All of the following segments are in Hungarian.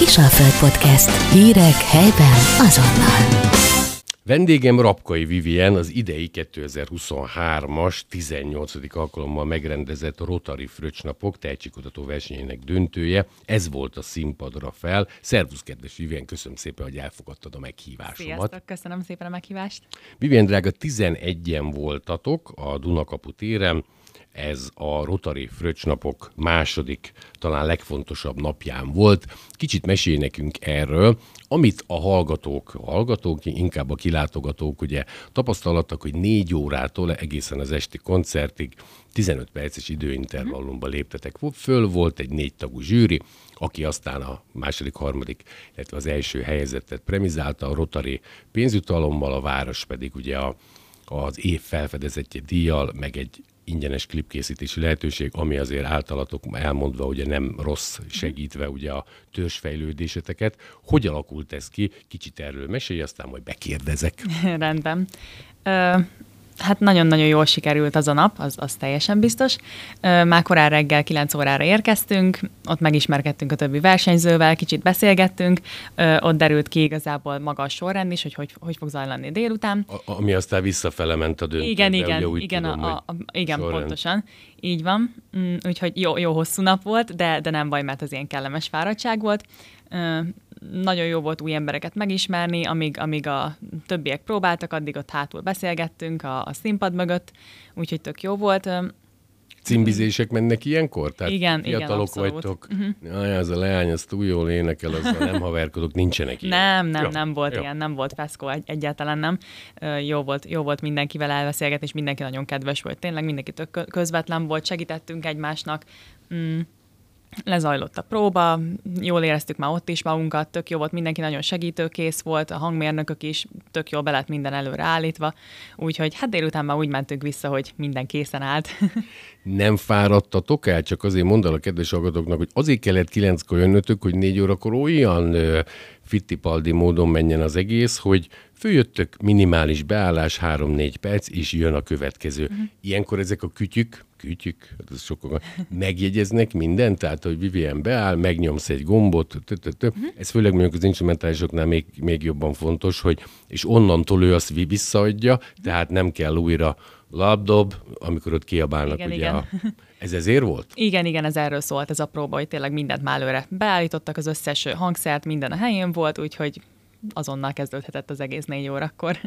Kisalföld Podcast. Hírek helyben azonnal. Vendégem Rapkai Vivien az idei 2023-as 18. alkalommal megrendezett Rotary Fröccsnapok tehetségkutató versenyének döntője. Ez volt a színpadra fel. Szervusz, kedves Vivien, köszönöm szépen, hogy elfogadtad a meghívásomat. Sziasztok, köszönöm szépen a meghívást. Vivien, drága, 11-en voltatok a Dunakapu téren ez a Rotary Fröccsnapok második, talán legfontosabb napján volt. Kicsit mesél nekünk erről, amit a hallgatók, a hallgatók, inkább a kilátogatók ugye tapasztalattak, hogy négy órától egészen az esti koncertig 15 perces időintervallumba léptetek föl, volt egy négy tagú zsűri, aki aztán a második, harmadik, illetve az első helyezettet premizálta a Rotary pénzjutalommal, a város pedig ugye a, az év felfedezetje díjjal, meg egy ingyenes klipkészítési lehetőség, ami azért általatok elmondva ugye nem rossz, segítve ugye a törzsfejlődéseteket. Hogy alakult ez ki? Kicsit erről mesélj, aztán majd bekérdezek. Rendben. Hát nagyon-nagyon jól sikerült az a nap, az, az teljesen biztos. Már korán reggel 9 órára érkeztünk, ott megismerkedtünk a többi versenyzővel, kicsit beszélgettünk, ott derült ki igazából maga a sorrend is, hogy hogy, hogy fog zajlani délután. A, ami aztán visszafele ment a döntőbe. Igen, igen, ugye igen, tudom, a, a, igen sorrend. pontosan. Így van. Mm, úgyhogy jó, jó hosszú nap volt, de, de nem baj, mert az ilyen kellemes fáradtság volt nagyon jó volt új embereket megismerni, amíg, amíg a többiek próbáltak, addig ott hátul beszélgettünk a, a színpad mögött, úgyhogy tök jó volt. Cimbizések mennek ilyenkor? Tehát igen, fiatalok igen, vagytok. Uh-huh. Aj, az a leány, az túl jól énekel, az nem haverkodok, nincsenek ilyen. Nem, nem, jó, nem volt jó. ilyen, nem volt feszkó, egy, egyáltalán nem. Jó volt, jó volt mindenkivel elbeszélgetni, és mindenki nagyon kedves volt. Tényleg mindenki tök közvetlen volt, segítettünk egymásnak. Mm lezajlott a próba, jól éreztük már ott is magunkat, tök jó volt, mindenki nagyon segítőkész volt, a hangmérnökök is tök jól be lett minden előre állítva, úgyhogy hát délután már úgy mentünk vissza, hogy minden készen állt. Nem fáradtatok el? Csak azért mondal a kedves hallgatóknak, hogy azért kellett kilenckor jönnötök, hogy négy órakor olyan fittipaldi módon menjen az egész, hogy följöttök minimális beállás, három-négy perc, és jön a következő. Uh-huh. Ilyenkor ezek a kütyük, kütyük, hát ez sokkal, megjegyeznek mindent, tehát, hogy Vivien beáll, megnyomsz egy gombot, uh-huh. ez főleg mondjuk az instrumentálisoknál még, még jobban fontos, hogy és onnantól ő azt visszaadja, tehát nem kell újra labdob, amikor ott kiabálnak igen, ugye igen. A... Ez ezért volt? Igen, igen, ez erről szólt ez a próba, hogy tényleg mindent már előre beállítottak, az összes hangszert, minden a helyén volt, úgyhogy azonnal kezdődhetett az egész négy órakor.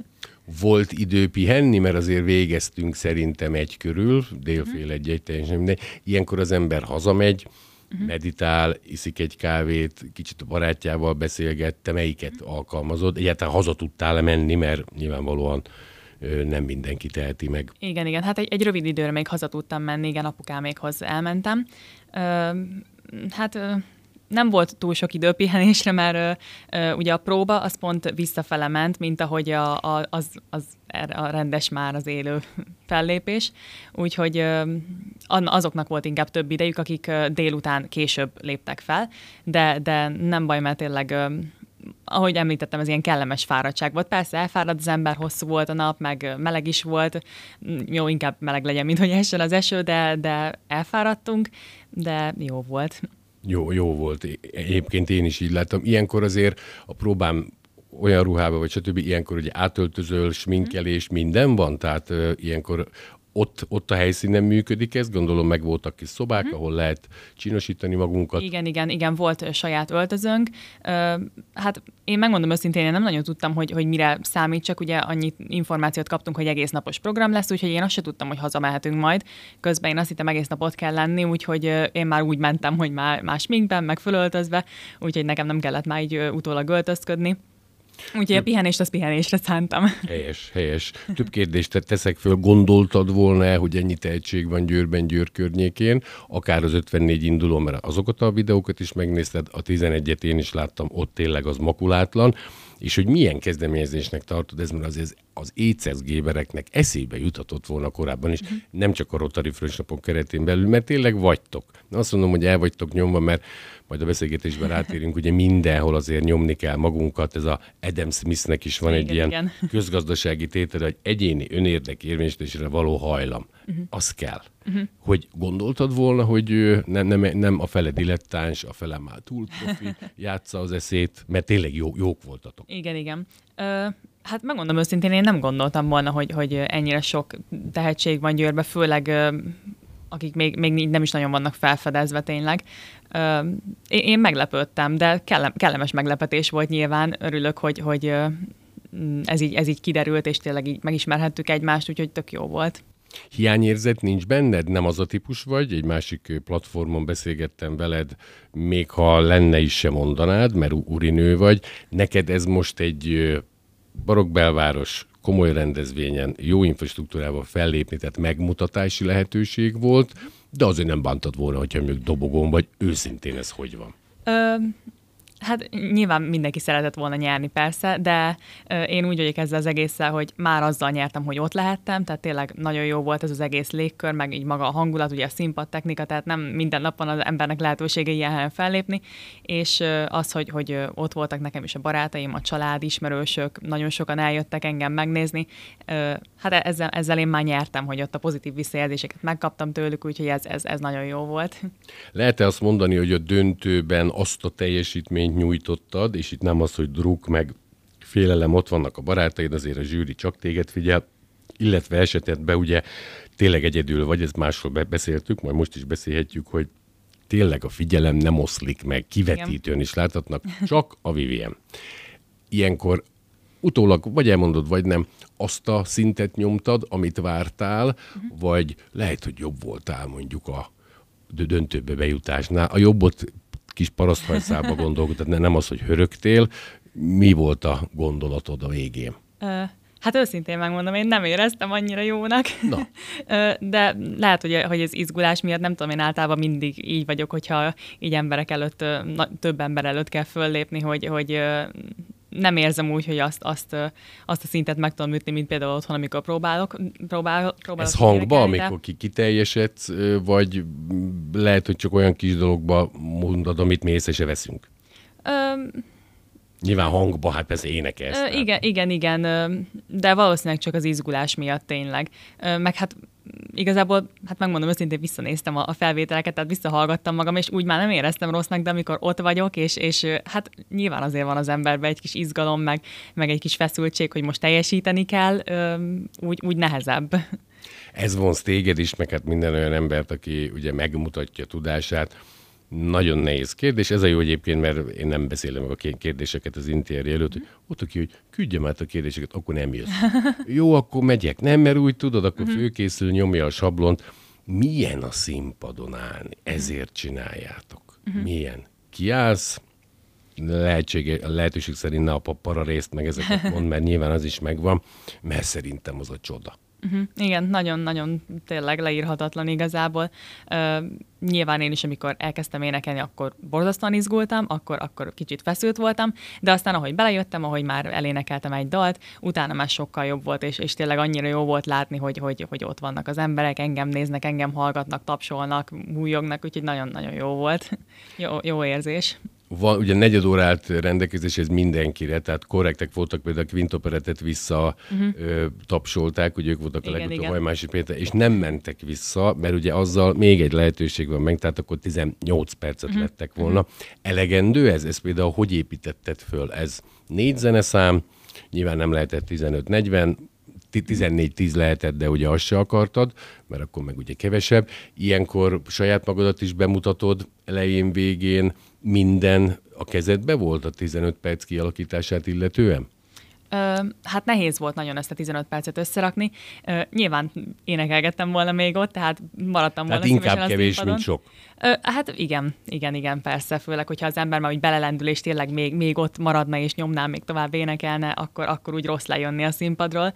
Volt idő pihenni, mert azért végeztünk szerintem egy körül, délfél egy, egy teljesen minden. Ilyenkor az ember hazamegy, uh-huh. meditál, iszik egy kávét, kicsit a barátjával beszélget, te melyiket uh-huh. alkalmazod? Egyáltalán haza tudtál menni, mert nyilvánvalóan nem mindenki teheti meg. Igen, igen, hát egy, egy rövid időre még haza tudtam menni, igen, apukámékhoz elmentem. Ö, hát nem volt túl sok idő pihenésre, mert ö, ugye a próba az pont visszafele ment, mint ahogy a, a, az, az a rendes már az élő fellépés, úgyhogy ö, azoknak volt inkább több idejük, akik délután később léptek fel, de, de nem baj, mert tényleg ö, ahogy említettem, ez ilyen kellemes fáradtság volt. Persze elfárad az ember, hosszú volt a nap, meg meleg is volt. Jó, inkább meleg legyen, mint hogy essen az eső, de, de elfáradtunk, de jó volt. Jó, jó volt. Egyébként én is így láttam. Ilyenkor azért a próbám olyan ruhába, vagy stb. Ilyenkor ugye átöltözöl, sminkelés, minden van, tehát uh, ilyenkor ott, ott a helyszínen működik ez, gondolom meg voltak kis szobák, hmm. ahol lehet csinosítani magunkat. Igen, igen, igen, volt saját öltözőnk. Hát én megmondom őszintén, én nem nagyon tudtam, hogy, hogy mire számít, csak ugye annyi információt kaptunk, hogy egész napos program lesz, úgyhogy én azt se tudtam, hogy hazamehetünk majd. Közben én azt hittem, egész napot kell lenni, úgyhogy én már úgy mentem, hogy már más minkben, meg fölöltözve, úgyhogy nekem nem kellett már így utólag öltözködni. Úgyhogy a pihenést az pihenésre szántam. Helyes, helyes. Több kérdést teszek föl. Gondoltad volna hogy ennyi tehetség van Győrben, Győr környékén, akár az 54 induló, mert azokat a videókat is megnézted, a 11-et én is láttam, ott tényleg az makulátlan és hogy milyen kezdeményezésnek tartod ez, mert azért az éces gébereknek eszébe juthatott volna korábban is, uh-huh. nem csak a Rotary Frösnapok keretén belül, mert tényleg vagytok. Azt mondom, hogy el vagytok nyomva, mert majd a beszélgetésben rátérünk, ugye mindenhol azért nyomni kell magunkat, ez a Adam Smithnek is van igen, egy ilyen igen. közgazdasági tétel, hogy egyéni önérdek érvényesítésre való hajlam. Uh-huh. Az kell. Uh-huh. Hogy gondoltad volna, hogy nem, nem, nem a fele dilettáns, a fele már túl profi, játsza az eszét, mert tényleg jó, jók voltatok. Igen, igen. Ö, hát megmondom őszintén, én nem gondoltam volna, hogy, hogy ennyire sok tehetség van Győrbe, főleg akik még, még nem is nagyon vannak felfedezve tényleg. Én meglepődtem, de kellemes meglepetés volt nyilván. Örülök, hogy, hogy ez így, ez így kiderült, és tényleg így megismerhettük egymást, úgyhogy tök jó volt. Hiányérzet nincs benned? Nem az a típus vagy? Egy másik platformon beszélgettem veled, még ha lenne is se mondanád, mert urinő vagy. Neked ez most egy barokbelváros, komoly rendezvényen, jó infrastruktúrával fellépni, tehát megmutatási lehetőség volt, de azért nem bántad volna, hogyha mondjuk dobogón vagy. Őszintén ez hogy van? Ö, Hát nyilván mindenki szeretett volna nyerni persze, de én úgy vagyok ezzel az egésszel, hogy már azzal nyertem, hogy ott lehettem, tehát tényleg nagyon jó volt ez az egész légkör, meg így maga a hangulat, ugye a színpad technika, tehát nem minden nap van az embernek lehetősége ilyen helyen fellépni, és az, hogy, hogy ott voltak nekem is a barátaim, a család, ismerősök, nagyon sokan eljöttek engem megnézni, hát ezzel, ezzel én már nyertem, hogy ott a pozitív visszajelzéseket megkaptam tőlük, úgyhogy ez, ez, ez nagyon jó volt. Lehet-e azt mondani, hogy a döntőben azt a teljesítményt eredményt nyújtottad, és itt nem az, hogy druk, meg félelem, ott vannak a barátaid, azért a zsűri csak téged figyel, illetve esetedben ugye tényleg egyedül vagy, ezt máshol beszéltük, majd most is beszélhetjük, hogy tényleg a figyelem nem oszlik meg, kivetítőn is láthatnak, csak a Vivien. Ilyenkor utólag vagy elmondod, vagy nem, azt a szintet nyomtad, amit vártál, uh-huh. vagy lehet, hogy jobb voltál mondjuk a döntőbe bejutásnál. A jobbot kis paraszthajszába gondolkodtad, nem az, hogy hörögtél. Mi volt a gondolatod a végén? Hát őszintén megmondom, én nem éreztem annyira jónak. Na. De lehet, hogy, hogy ez izgulás miatt, nem tudom, én általában mindig így vagyok, hogyha így emberek előtt, több ember előtt kell föllépni, hogy, hogy nem érzem úgy, hogy azt, azt, azt a szintet meg tudom ütni, mint például otthon, amikor próbálok. próbál, próbálok Ez hangba, amikor ki kiteljesedsz, vagy lehet, hogy csak olyan kis dologba mondod, amit mi észre se veszünk? Öm, Nyilván hangba, hát persze énekelsz. Ö, igen, igen, igen, de valószínűleg csak az izgulás miatt tényleg. Meg hát igazából, hát megmondom őszintén, visszanéztem a, felvételeket, tehát visszahallgattam magam, és úgy már nem éreztem rossznak, de amikor ott vagyok, és, és hát nyilván azért van az emberben egy kis izgalom, meg, meg egy kis feszültség, hogy most teljesíteni kell, úgy, úgy nehezebb. Ez vonz téged is, meg hát minden olyan embert, aki ugye megmutatja tudását, nagyon nehéz kérdés. Ez a jó egyébként, mert én nem beszélem meg a kérdéseket az interjú előtt, hogy ott aki, hogy küldjem át a kérdéseket, akkor nem jössz. Jó, akkor megyek. Nem, mert úgy tudod, akkor mhm. főkészül, nyomja a sablont. Milyen a színpadon állni? Ezért csináljátok. Mhm. Milyen? Kiállsz, lehetség, lehetőség szerint ne a para részt, meg ezeket mond, mert nyilván az is megvan, mert szerintem az a csoda. Uh-huh. Igen, nagyon-nagyon tényleg leírhatatlan igazából. Uh, nyilván én is, amikor elkezdtem énekelni, akkor borzasztóan izgultam, akkor, akkor kicsit feszült voltam, de aztán ahogy belejöttem, ahogy már elénekeltem egy dalt, utána már sokkal jobb volt, és, és tényleg annyira jó volt látni, hogy, hogy, hogy ott vannak az emberek, engem néznek, engem hallgatnak, tapsolnak, újognak, úgyhogy nagyon-nagyon jó volt. jó, jó érzés van, ugye negyed óra állt rendelkezés ez mindenkire, tehát korrektek voltak például a Quintoperetet vissza uh-huh. ö, tapsolták, ugye ők voltak igen, a legutóbb Hajmási Péter, és nem mentek vissza, mert ugye azzal még egy lehetőség van meg, tehát akkor 18 percet uh-huh. lettek volna. Uh-huh. Elegendő ez? Ez például hogy építetted föl? Ez négy zeneszám, nyilván nem lehetett 15-40, 14-10 lehetett, de ugye azt se akartad, mert akkor meg ugye kevesebb. Ilyenkor saját magadat is bemutatod elején, végén, minden a kezedbe volt a 15 perc kialakítását illetően? hát nehéz volt nagyon ezt a 15 percet összerakni. nyilván énekelgettem volna még ott, tehát maradtam tehát volna inkább kevés, mint sok. Hát igen, igen, igen, persze, főleg, hogyha az ember már úgy belelendül, és tényleg még, még ott maradna, és nyomná, még tovább énekelne, akkor, akkor úgy rossz lejönni a színpadról.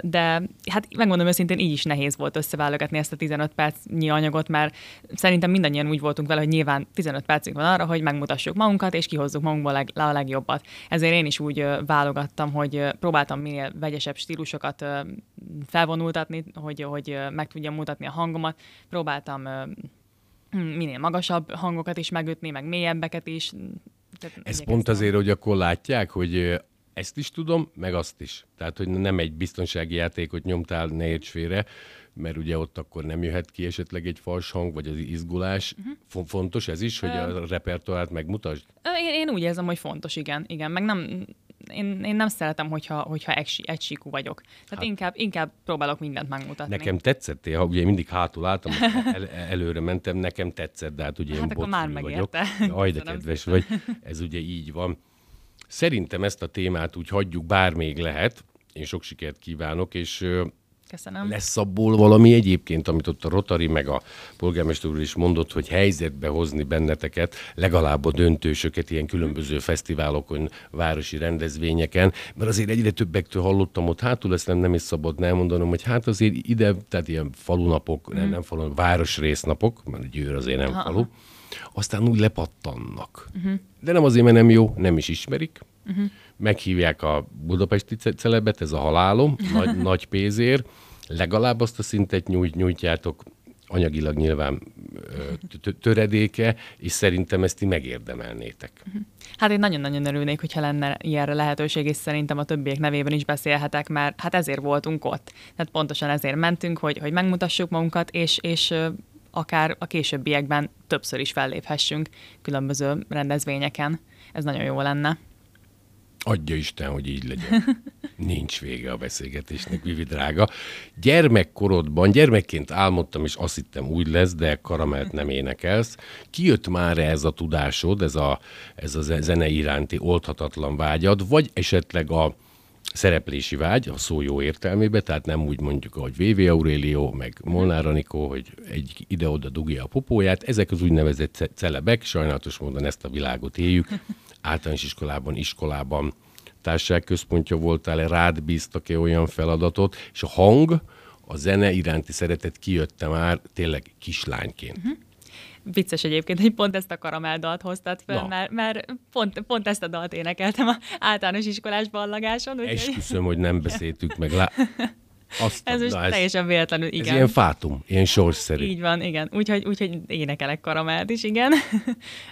De hát megmondom őszintén, így is nehéz volt összeválogatni ezt a 15 percnyi anyagot, mert szerintem mindannyian úgy voltunk vele, hogy nyilván 15 percünk van arra, hogy megmutassuk magunkat, és kihozzuk magunkból a legjobbat. Ezért én is úgy válogattam, hogy próbáltam minél vegyesebb stílusokat felvonultatni, hogy, hogy meg tudjam mutatni a hangomat. Próbáltam minél magasabb hangokat is megütni, meg mélyebbeket is. Tehát Ez pont azért, hogy akkor látják, hogy ezt is tudom, meg azt is. Tehát, hogy nem egy biztonsági játékot nyomtál, ne érts félre, mert ugye ott akkor nem jöhet ki esetleg egy fals hang, vagy az izgulás. Uh-huh. Fontos ez is, hogy a repertoárt megmutasd? Én, én úgy érzem, hogy fontos, igen. igen. Meg nem, én, én nem szeretem, hogyha, hogyha egy, egysíkú vagyok. Tehát hát, inkább, inkább próbálok mindent megmutatni. Nekem tetszett, ha ugye mindig hátul álltam, el, előre mentem, nekem tetszett, de hát ugye hát én már vagyok. Aj, de kedves vagy. Ez ugye így van. Szerintem ezt a témát úgy hagyjuk, bár még lehet. Én sok sikert kívánok, és Köszönöm. Lesz abból valami egyébként, amit ott a Rotary meg a polgármester úr is mondott, hogy helyzetbe hozni benneteket, legalább a döntősöket ilyen különböző fesztiválokon, városi rendezvényeken, mert azért egyre többektől hallottam ott hátul, ezt nem, nem is szabad nem mondanom, hogy hát azért ide, tehát ilyen falunapok, mm. nem, nem falu, városrésznapok, mert Győr azért nem Aha. falu, aztán úgy lepattannak. Uh-huh. De nem azért, mert nem jó, nem is ismerik, uh-huh. Meghívják a budapesti celebet, ez a halálom, nagy, nagy pénzért, legalább azt a szintet nyújt, nyújtjátok, anyagilag nyilván töredéke, és szerintem ezt ti megérdemelnétek. Uh-huh. Hát én nagyon-nagyon örülnék, hogyha lenne ilyenre lehetőség, és szerintem a többiek nevében is beszélhetek, mert hát ezért voltunk ott. Tehát pontosan ezért mentünk, hogy, hogy megmutassuk magunkat, és, és akár a későbbiekben többször is felléphessünk különböző rendezvényeken. Ez nagyon jó lenne. Adja Isten, hogy így legyen. Nincs vége a beszélgetésnek, Vivi drága. Gyermekkorodban, gyermekként álmodtam, és azt hittem úgy lesz, de karamelt nem énekelsz. Kijött már ez a tudásod, ez a, ez a zene iránti oldhatatlan vágyad, vagy esetleg a szereplési vágy, a szó jó értelmében, tehát nem úgy mondjuk, ahogy VV Aurelio, meg Molnár Anikó, hogy egy ide-oda dugja a popóját. Ezek az úgynevezett celebek, sajnálatos módon ezt a világot éljük. Általános iskolában, iskolában társaságközpontja voltál, rád bíztak-e olyan feladatot, és a hang, a zene iránti szeretet kijött már tényleg kislányként. Uh-huh. Vicces egyébként, hogy pont ezt a karameldalt hoztad fel, Na. mert, mert pont, pont ezt a dalt énekeltem a általános iskolás ballagáson. Úgy Esküszöm, hogy nem beszéltük meg. Lá... Azt ez most teljesen véletlenül, igen. Ez ilyen fátum, ilyen sorszerű. Így van, igen. Úgyhogy, úgyhogy énekelek karamelt is, igen.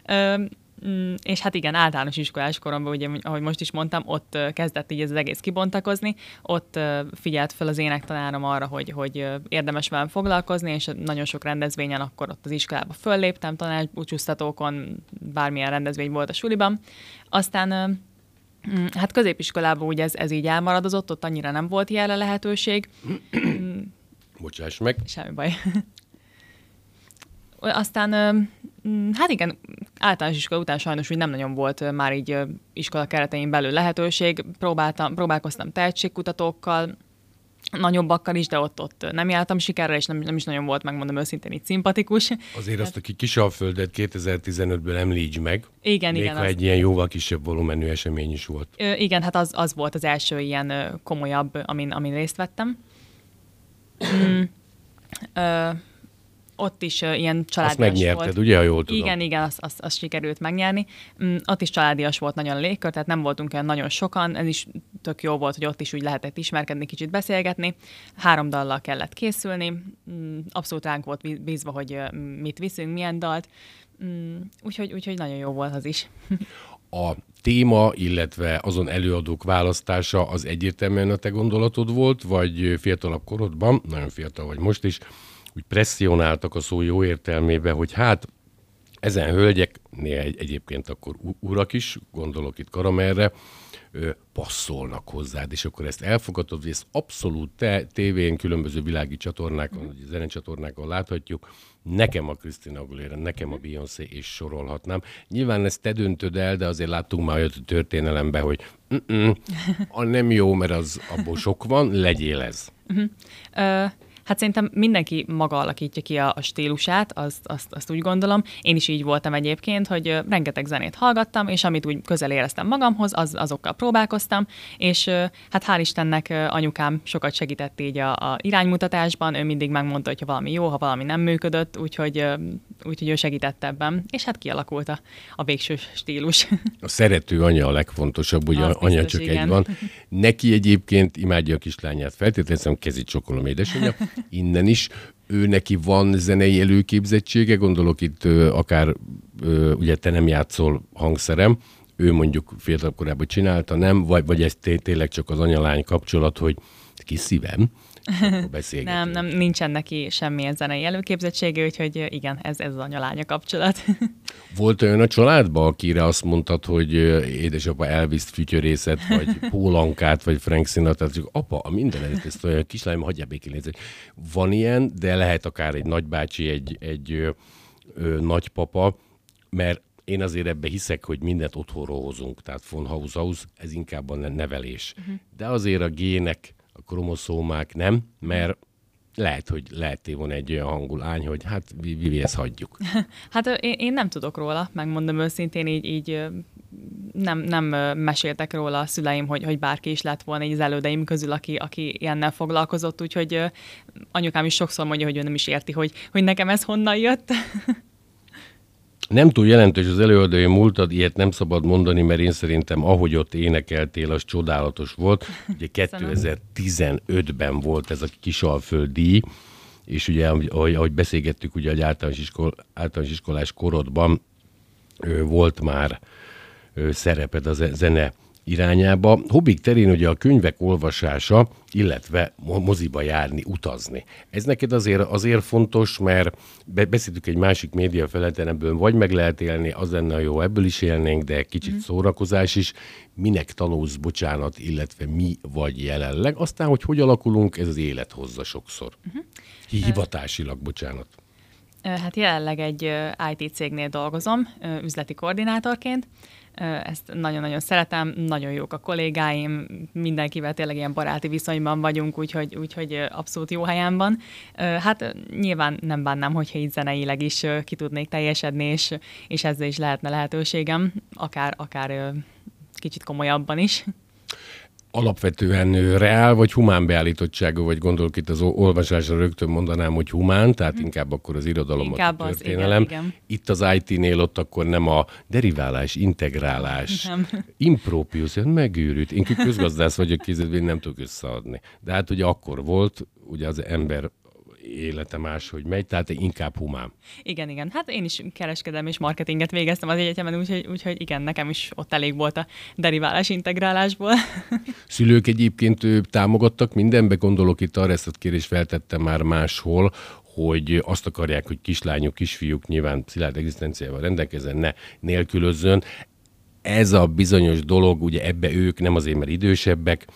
Mm, és hát igen, általános iskolás koromban, ugye, ahogy most is mondtam, ott kezdett így ez az egész kibontakozni, ott figyelt fel az énektanárom arra, hogy, hogy érdemes velem foglalkozni, és nagyon sok rendezvényen akkor ott az iskolába fölléptem, tanácsbúcsúztatókon, bármilyen rendezvény volt a suliban. Aztán mm, Hát középiskolában ugye ez, ez így elmaradozott, ott annyira nem volt ilyen lehetőség. Bocsáss meg. Semmi baj. Aztán, hát igen, általános iskola után sajnos úgy nem nagyon volt már így iskola keretein belül lehetőség. Próbáltam, próbálkoztam tehetségkutatókkal, nagyobbakkal is, de ott, ott nem jártam sikerrel, és nem, nem is nagyon volt, megmondom őszintén, így szimpatikus. Azért azt, aki Kisalföldet 2015-ből említs meg. Igen, még igen. ha az... egy ilyen jóval kisebb volumenű esemény is volt. Ö, igen, hát az, az volt az első ilyen komolyabb, amin, amin részt vettem. Mm. Ö, ott is uh, ilyen családias azt megnyerted, volt. ugye, ha jól tudom? Igen, igen, azt, azt, azt sikerült megnyerni. Mm, ott is családias volt nagyon a légkör, tehát nem voltunk olyan nagyon sokan, ez is tök jó volt, hogy ott is úgy lehetett ismerkedni, kicsit beszélgetni. Három dallal kellett készülni, mm, abszolút ránk volt bízva, hogy mit viszünk, milyen dalt, mm, úgyhogy, úgyhogy nagyon jó volt az is. a téma, illetve azon előadók választása az egyértelműen a te gondolatod volt, vagy fiatalabb korodban, nagyon fiatal vagy most is, úgy presszionáltak a szó jó értelmébe, hogy hát ezen hölgyek, néha egy, egyébként akkor urak is, gondolok itt Karamerre, passzolnak hozzád, és akkor ezt elfogadod, hogy ezt abszolút te tévén, különböző világi csatornákon, vagy zenecsatornákon láthatjuk, nekem a Krisztina Aguilera, nekem a Beyoncé, és sorolhatnám. Nyilván ezt te döntöd el, de azért láttunk már olyat a történelemben, hogy a nem jó, mert az abból sok van, legyél ez. Uh-huh. Uh, Hát szerintem mindenki maga alakítja ki a, a stílusát, azt, azt, azt úgy gondolom. Én is így voltam egyébként, hogy rengeteg zenét hallgattam, és amit úgy közel éreztem magamhoz, az, azokkal próbálkoztam, és hát hál' Istennek anyukám sokat segített így a, a iránymutatásban, ő mindig megmondta, hogy ha valami jó, ha valami nem működött, úgyhogy, úgyhogy ő segített ebben, és hát kialakult a, a végső stílus. A szerető anya a legfontosabb, ugye az anya biztos, csak igen. egy van. Neki egyébként imádja a kislányát, feltétlenül kezit csokolom édesanyja, innen is. Ő neki van zenei előképzettsége, gondolok itt akár ugye te nem játszol hangszerem, ő mondjuk fiatalabb korában csinálta, nem? Vagy, vagy ez tényleg csak az anyalány kapcsolat, hogy kis szívem, nem, nem, nincsen neki semmilyen zenei előképzettsége, úgyhogy igen, ez, ez az anyalánya kapcsolat. Volt olyan a családban, akire azt mondtad, hogy édesapa Elvis fütyörészet, vagy Pólankát, vagy Frank Sinatra, csak apa, a mindenet, ezt olyan kislányom, hagyja békén Van ilyen, de lehet akár egy nagybácsi, egy, egy ö, ö, nagypapa, mert én azért ebbe hiszek, hogy mindent otthonról hozunk, tehát von Haus aus, ez inkább a nevelés. Uh-huh. De azért a gének a kromoszómák nem, mert lehet, hogy lehet van egy olyan hangulány, hogy hát Vivi, ezt hagyjuk. Hát én, én nem tudok róla, megmondom őszintén, így, így nem, nem meséltek róla a szüleim, hogy, hogy bárki is lett volna egy az elődeim közül, aki, aki ilyennel foglalkozott, úgyhogy anyukám is sokszor mondja, hogy ő nem is érti, hogy, hogy nekem ez honnan jött. Nem túl jelentős az előadói múltad, ilyet nem szabad mondani, mert én szerintem ahogy ott énekeltél, az csodálatos volt. Ugye 2015-ben volt ez a Kisalföld díj, és ugye, ahogy, ahogy beszélgettük, ugye, hogy általános, iskol, általános iskolás korodban ö, volt már ö, szereped a zene irányába. Hobbik terén ugye a könyvek olvasása, illetve moziba járni, utazni. Ez neked azért, azért fontos, mert beszéltük egy másik média feleten, ebből vagy meg lehet élni, az lenne jó, ebből is élnénk, de kicsit mm. szórakozás is. Minek tanulsz, bocsánat, illetve mi vagy jelenleg. Aztán, hogy hogy alakulunk, ez az élet hozza sokszor. Uh-huh. Hivatásilag, bocsánat. Hát jelenleg egy IT cégnél dolgozom, üzleti koordinátorként, ezt nagyon-nagyon szeretem, nagyon jók a kollégáim, mindenkivel tényleg ilyen baráti viszonyban vagyunk, úgyhogy, úgyhogy abszolút jó helyen van. Hát nyilván nem bánnám, hogyha így zeneileg is ki tudnék teljesedni, és, és ezzel is lehetne lehetőségem, akár, akár kicsit komolyabban is alapvetően reál vagy humán beállítottságú, vagy gondolok itt az olvasásra rögtön mondanám, hogy humán, tehát hmm. inkább akkor az irodalom, inkább a történelem. Az, igen, igen. Itt az IT-nél ott akkor nem a deriválás, integrálás, nem. impropius, megőrült. Én közgazdász vagyok, kézedben nem tudok összeadni. De hát ugye akkor volt, ugye az ember élete máshogy megy, tehát inkább humán. Igen, igen. Hát én is kereskedelmi és marketinget végeztem az egyetemen, úgyhogy, úgyhogy igen, nekem is ott elég volt a deriválás integrálásból. Szülők egyébként támogattak mindenbe, gondolok itt arra, ezt a kérdést feltettem már máshol, hogy azt akarják, hogy kislányok, kisfiúk nyilván szilárd egzisztenciával rendelkezzen, ne nélkülözzön ez a bizonyos dolog, ugye ebbe ők nem azért, mert idősebbek,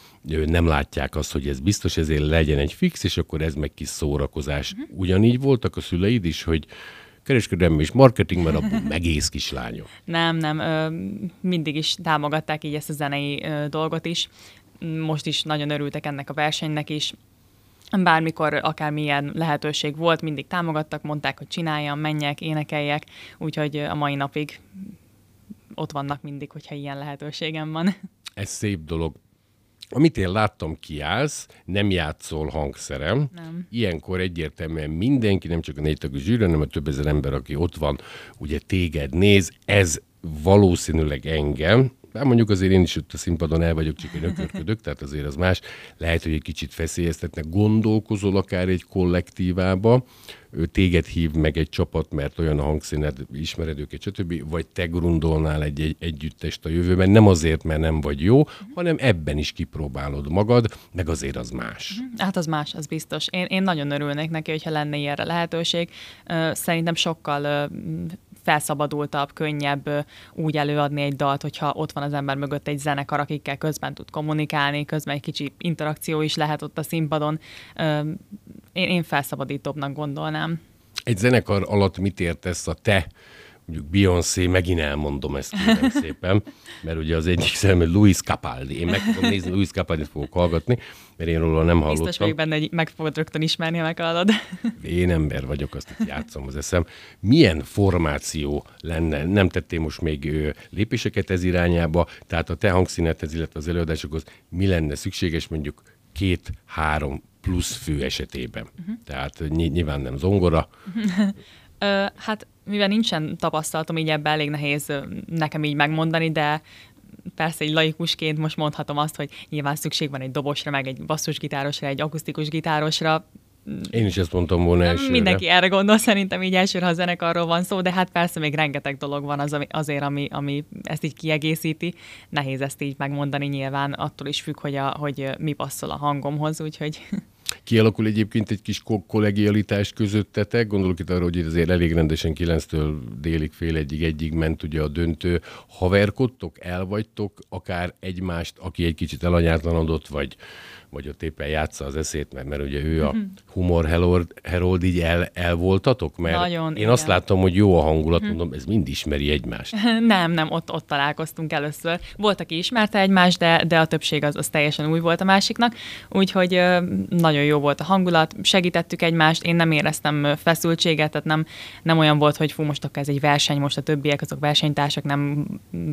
nem látják azt, hogy ez biztos, ezért legyen egy fix, és akkor ez meg kis szórakozás. Uh-huh. Ugyanígy voltak a szüleid is, hogy kereskedelmi és marketing, mert abban megész kislányok. Nem, nem, mindig is támogatták így ezt a zenei dolgot is. Most is nagyon örültek ennek a versenynek is. Bármikor akármilyen lehetőség volt, mindig támogattak, mondták, hogy csináljam, menjek, énekeljek, úgyhogy a mai napig ott vannak mindig, hogyha ilyen lehetőségem van. Ez szép dolog. Amit én láttam, kiállsz, nem játszol hangszerem. Nem. Ilyenkor egyértelműen mindenki, nem csak a négy tagú zsűri, hanem a több ezer ember, aki ott van, ugye téged néz, ez valószínűleg engem, bár mondjuk azért én is ott a színpadon el vagyok, csak egy ökörködök, tehát azért az más. Lehet, hogy egy kicsit feszélyeztetnek, gondolkozol akár egy kollektívába, téged hív meg egy csapat, mert olyan a hangszíned, ismered őket, stb., vagy te grundolnál egy, egy együttest a jövőben, nem azért, mert nem vagy jó, hanem ebben is kipróbálod magad, meg azért az más. Mhm. Hát az más, az biztos. Én, én nagyon örülnék neki, hogyha lenne ilyenre lehetőség. Szerintem sokkal felszabadultabb, könnyebb úgy előadni egy dalt, hogyha ott van az ember mögött egy zenekar, akikkel közben tud kommunikálni, közben egy kicsi interakció is lehet ott a színpadon. Én, én felszabadítóbbnak gondolnám. Egy zenekar alatt mit értesz a te mondjuk Beyoncé, megint elmondom ezt kérem szépen, mert ugye az egyik szem Luis Capaldi. Én meg fogom nézni, Luis capaldi fogok hallgatni, mert én róla nem hallottam. Biztos vagyok benne, hogy meg fogod rögtön ismerni, ha meghallod. Én ember vagyok, azt itt játszom az eszem. Milyen formáció lenne? Nem tettél most még lépéseket ez irányába, tehát a te hangszínethez, illetve az előadásokhoz mi lenne szükséges mondjuk két-három plusz fő esetében? Uh-huh. Tehát nyilván nem zongora. Ö, hát mivel nincsen tapasztalatom, így ebben elég nehéz nekem így megmondani, de persze egy laikusként most mondhatom azt, hogy nyilván szükség van egy dobosra, meg egy basszusgitárosra, egy akusztikus gitárosra, én is ezt mondtam volna elsőre. Mindenki erre gondol szerintem így elsőre, ha zenekarról van szó, de hát persze még rengeteg dolog van az, azért, ami, ami ezt így kiegészíti. Nehéz ezt így megmondani nyilván, attól is függ, hogy, a, hogy mi passzol a hangomhoz, úgyhogy... Kialakul egyébként egy kis kollegialitás közöttetek, gondolok itt arra, hogy itt azért elég rendesen 9-től délig fél egyig, egyig ment ugye a döntő. Haverkodtok, elvagytok akár egymást, aki egy kicsit elanyátlanodott, vagy vagy ott éppen játsza az eszét, mert, mert ugye ő a mhm. humor Herold, Herold így el, voltatok? Mert Nagyon, én igen. azt láttam, hogy jó a hangulat, mhm. mondom, ez mind ismeri egymást. Nem, nem, ott, ott találkoztunk először. Volt, aki ismerte egymást, de, de a többség az, az teljesen új volt a másiknak, úgyhogy nagyon jó volt a hangulat, segítettük egymást, én nem éreztem feszültséget, tehát nem, nem olyan volt, hogy fú, most akkor ez egy verseny, most a többiek azok versenytársak, nem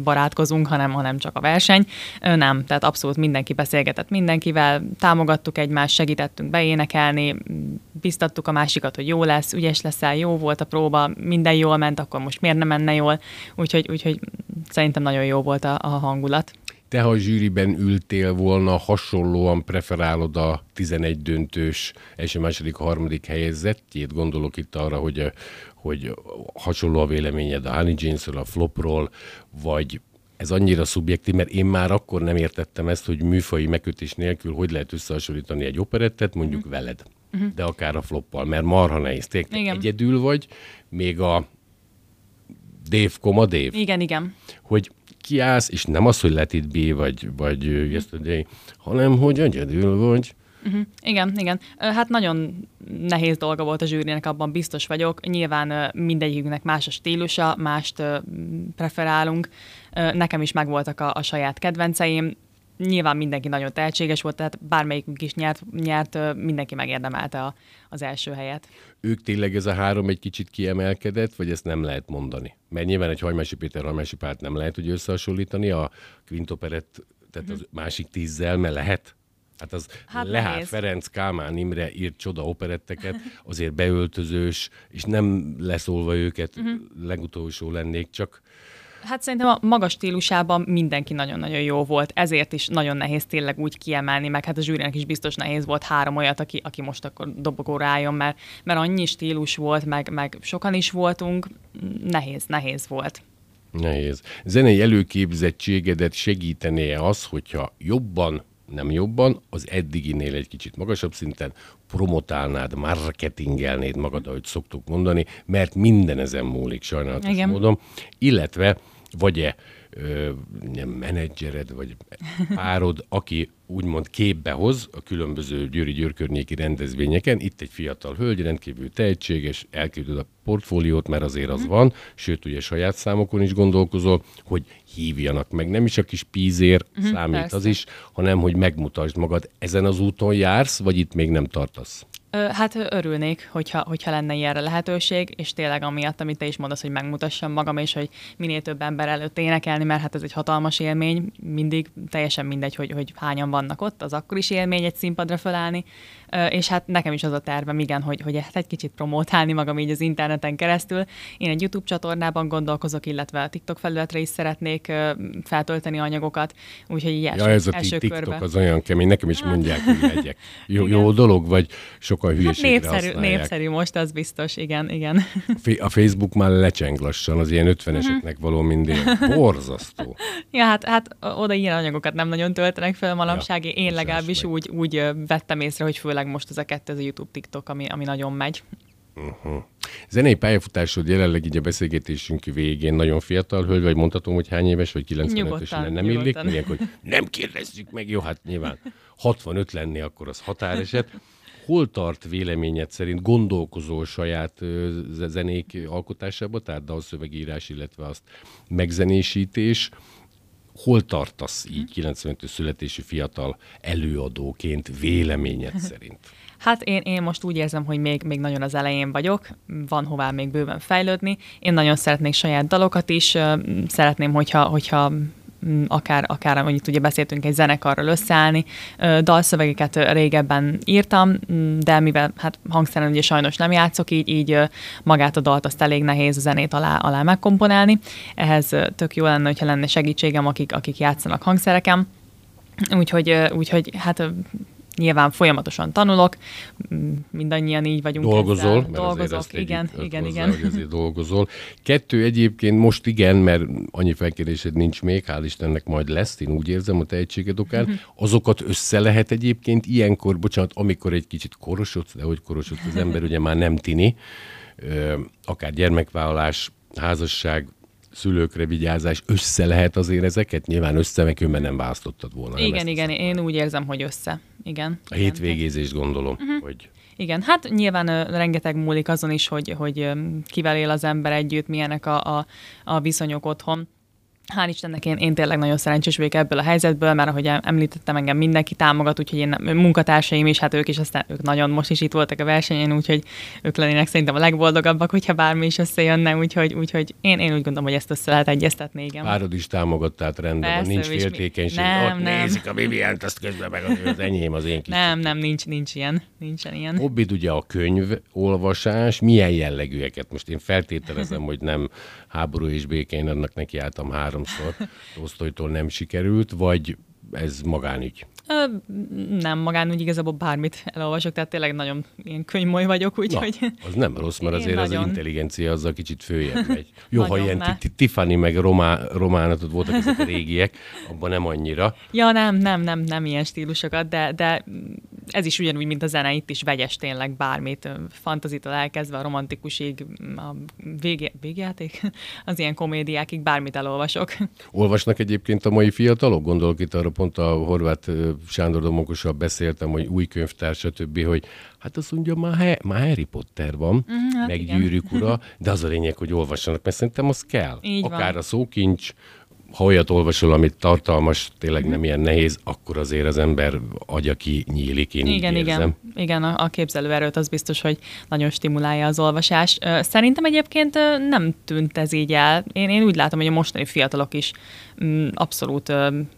barátkozunk, hanem, hanem csak a verseny. Nem, tehát abszolút mindenki beszélgetett mindenkivel, támogattuk egymást, segítettünk beénekelni, biztattuk a másikat, hogy jó lesz, ügyes leszel, jó volt a próba, minden jól ment, akkor most miért nem menne jól. Úgyhogy, úgyhogy szerintem nagyon jó volt a, a hangulat. Te, ha a zsűriben ültél volna, hasonlóan preferálod a 11 döntős első, második, harmadik helyezettjét? Gondolok itt arra, hogy, hogy hasonló a véleményed a Honey James-ről, a Flopról, vagy ez annyira szubjektív, mert én már akkor nem értettem ezt, hogy műfai megkötés nélkül hogy lehet összehasonlítani egy operettet, mondjuk mm. veled, mm-hmm. de akár a floppal, mert marha nehéz. Tényleg egyedül vagy, még a Dave, koma Dave. Igen, igen. Hogy kiállsz, és nem az, hogy let it be, vagy, vagy yesterday, hanem hogy egyedül vagy, Uh-huh. Igen, igen. Hát nagyon nehéz dolga volt a zsűrinek, abban biztos vagyok. Nyilván mindegyikünknek más a stílusa, mást preferálunk. Nekem is megvoltak a, a saját kedvenceim. Nyilván mindenki nagyon tehetséges volt, tehát bármelyikünk is nyert, nyert mindenki megérdemelte a, az első helyet. Ők tényleg ez a három egy kicsit kiemelkedett, vagy ezt nem lehet mondani? Mert nyilván egy Hajmási Péter Hajmási párt nem lehet hogy összehasonlítani, a Quintoperet, tehát az uh-huh. másik tízzel, mert lehet? Hát az hát Lehár nehéz. Ferenc Kálmán Imre írt csoda operetteket, azért beöltözős, és nem leszólva őket, uh-huh. legutolsó lennék, csak Hát szerintem a magas stílusában mindenki nagyon-nagyon jó volt, ezért is nagyon nehéz tényleg úgy kiemelni, meg hát a zsűrinek is biztos nehéz volt három olyat, aki, aki most akkor dobogóra álljon, mert, mert annyi stílus volt, meg, meg sokan is voltunk, nehéz, nehéz volt. Nehéz. Zenei előképzettségedet segítené az, hogyha jobban nem jobban, az eddiginél egy kicsit magasabb szinten promotálnád, marketingelnéd magad, ahogy szoktuk mondani, mert minden ezen múlik sajnálatos Igen. módon, illetve vagy-e ö, menedzsered, vagy párod, aki úgymond képbe hoz a különböző Győri Győrkörnyéki rendezvényeken. Itt egy fiatal hölgy, rendkívül tehetséges, elküldöd a portfóliót, mert azért az mhm. van, sőt, ugye saját számokon is gondolkozol, hogy hívjanak meg. Nem is a kis pízér uh-huh, számít persze. az is, hanem hogy megmutasd magad. Ezen az úton jársz, vagy itt még nem tartasz? Hát örülnék, hogyha, hogyha lenne ilyenre lehetőség, és tényleg amiatt, amit te is mondasz, hogy megmutassam magam, és hogy minél több ember előtt énekelni, mert hát ez egy hatalmas élmény, mindig teljesen mindegy, hogy, hogy hányan vannak ott, az akkor is élmény egy színpadra felállni, és hát nekem is az a tervem, igen, hogy, hogy ezt egy kicsit promotálni magam így az interneten keresztül. Én egy YouTube csatornában gondolkozok, illetve a TikTok felületre is szeretnék feltölteni anyagokat, úgyhogy így első, ja, ez a első TikTok körbe. az olyan kemény, nekem is mondják, hogy legyek. Jó, jó dolog, vagy sokan hülyeségre hát népszerű, népszerű most, az biztos, igen, igen. A Facebook már lecseng lassan, az ilyen ötveneseknek való mindig. Borzasztó. ja, hát, hát oda ilyen anyagokat nem nagyon töltenek fel manapság. Ja, Én legalábbis úgy, úgy vettem észre, hogy főleg meg most ez a kettő, ez a YouTube, TikTok, ami, ami nagyon megy. Uh-huh. Zenei pályafutásod jelenleg így a beszélgetésünk végén nagyon fiatal hölgy, vagy mondhatom, hogy hány éves, vagy 95-ös, nem illik, mondják, hogy nem kérdezzük meg, jó, hát nyilván 65 lenni, akkor az határeset, Hol tart véleményed szerint? Gondolkozol saját zenék alkotásába, tehát dalszövegírás, illetve azt megzenésítés, hol tartasz így 95 születésű fiatal előadóként véleményed szerint? Hát én, én most úgy érzem, hogy még, még nagyon az elején vagyok, van hová még bőven fejlődni. Én nagyon szeretnék saját dalokat is, szeretném, hogyha, hogyha akár, akár annyit ugye beszéltünk egy zenekarral összeállni. Dalszövegeket régebben írtam, mm, de mivel hát hangszeren ugye sajnos nem játszok, így, így magát a dalt azt elég nehéz a zenét alá, alá megkomponálni. Ehhez tök jó lenne, hogyha lenne segítségem, akik, akik játszanak hangszereken. Úgyhogy, úgyhogy hát nyilván folyamatosan tanulok, mindannyian így vagyunk. Dolgozol, ezzel. Dolgozok, igen, igen, hozzá, igen. Hogy dolgozol. Kettő egyébként most igen, mert annyi felkérésed nincs még, hál' Istennek majd lesz, én úgy érzem a tehetséged okán. Uh-huh. Azokat össze lehet egyébként ilyenkor, bocsánat, amikor egy kicsit korosodsz, de hogy korosodsz az ember, ugye már nem tini, akár gyermekvállalás, házasság, szülőkre vigyázás, össze lehet azért ezeket? Nyilván össze, meg nem választottad volna. Igen, igen, én úgy érzem, hogy össze. Igen. A hétvégézést gondolom, uh-huh. hogy... Igen, hát nyilván uh, rengeteg múlik azon is, hogy, hogy um, kivel él az ember együtt, milyenek a, a, a viszonyok otthon. Hál' Istennek én, én tényleg nagyon szerencsés vagyok ebből a helyzetből, mert ahogy említettem, engem mindenki támogat, úgyhogy én munkatársaim is, hát ők is aztán ők nagyon most is itt voltak a versenyen, úgyhogy ők lennének szerintem a legboldogabbak, hogyha bármi is összejönne, úgyhogy, úgyhogy én, én úgy gondolom, hogy ezt össze lehet egyeztetni, igen. Párod is támogat, tehát rendben van, nincs féltékenység. Nem, Ott nem. nézik a Vivient, azt közben meg az, az enyém, az én kis. Nem, nem, nincs, nincs ilyen. Nincsen ilyen. Hobbid ugye a könyv olvasás, milyen jellegűeket? Most én feltételezem, hogy nem háború és békén annak nekiálltam háromszor, Tolsztojtól nem sikerült, vagy ez magánügy? Ö, nem, magánügy igazából bármit elolvasok, tehát tényleg nagyon ilyen könyvmoly vagyok, úgyhogy... az nem rossz, mert azért az nagyon... intelligencia azzal kicsit följebb megy. Jó, ha ilyen Tiffany meg románatot voltak ezek a régiek, abban nem annyira. Ja, nem, nem, nem, nem ilyen stílusokat, de, de ez is ugyanúgy, mint a zene, itt is vegyes tényleg bármit, fantazitól elkezdve a romantikusig, a végé, végjáték, az ilyen komédiákig bármit elolvasok. Olvasnak egyébként a mai fiatalok? Gondolok itt arra pont a horvát Sándor Domokossal beszéltem, hogy új könyvtár, stb., hogy hát azt mondja, már, he, már Harry Potter van, mm, hát meg igen. Gyűrűk ura, de az a lényeg, hogy olvassanak, mert szerintem az kell. Így Akár van. a szókincs, ha olyat olvasol, amit tartalmas, tényleg nem ilyen nehéz, akkor azért az ember agya ki nyílik, én igen, így érzem. Igen, igen, a, a képzelőerőt az biztos, hogy nagyon stimulálja az olvasás. Szerintem egyébként nem tűnt ez így el. Én, én úgy látom, hogy a mostani fiatalok is mm, abszolút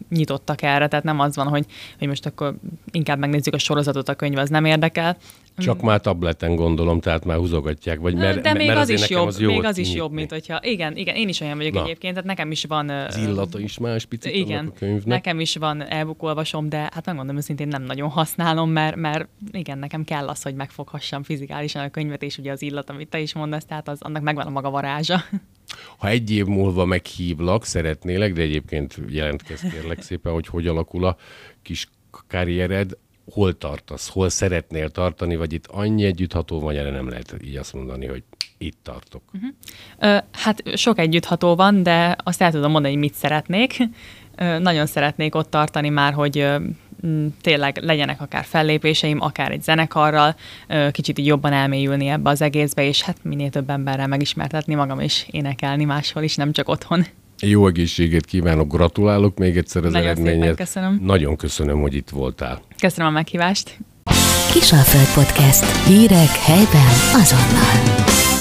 nyitottak erre, tehát nem az van, hogy, hogy most akkor inkább megnézzük a sorozatot, a könyv az nem érdekel, csak már tableten gondolom, tehát már húzogatják. Vagy mert, De még mert az is jobb, az még az is jobb, mint hogyha... Igen, igen, én is olyan vagyok Na. egyébként, tehát nekem is van... Az illata is más picit igen, a könyvnek. nekem is van e olvasom, de hát megmondom őszintén nem nagyon használom, mert, mert igen, nekem kell az, hogy megfoghassam fizikálisan a könyvet, és ugye az illat, amit te is mondasz, tehát az, annak megvan a maga varázsa. Ha egy év múlva meghívlak, szeretnélek, de egyébként jelentkezz kérlek szépen, hogy hogy alakul a kis karriered, hol tartasz, hol szeretnél tartani, vagy itt annyi együttható van, erre nem lehet így azt mondani, hogy itt tartok. Uh-huh. Ö, hát sok együttható van, de azt el tudom mondani, hogy mit szeretnék. Ö, nagyon szeretnék ott tartani már, hogy tényleg legyenek akár fellépéseim, akár egy zenekarral, kicsit így jobban elmélyülni ebbe az egészbe, és hát minél több emberrel megismertetni magam, és énekelni máshol is, nem csak otthon. Jó egészséget kívánok, gratulálok még egyszer az Nagyon eredményet. köszönöm. Nagyon köszönöm, hogy itt voltál. Köszönöm a meghívást. Kisalföld Podcast. Hírek helyben azonnal.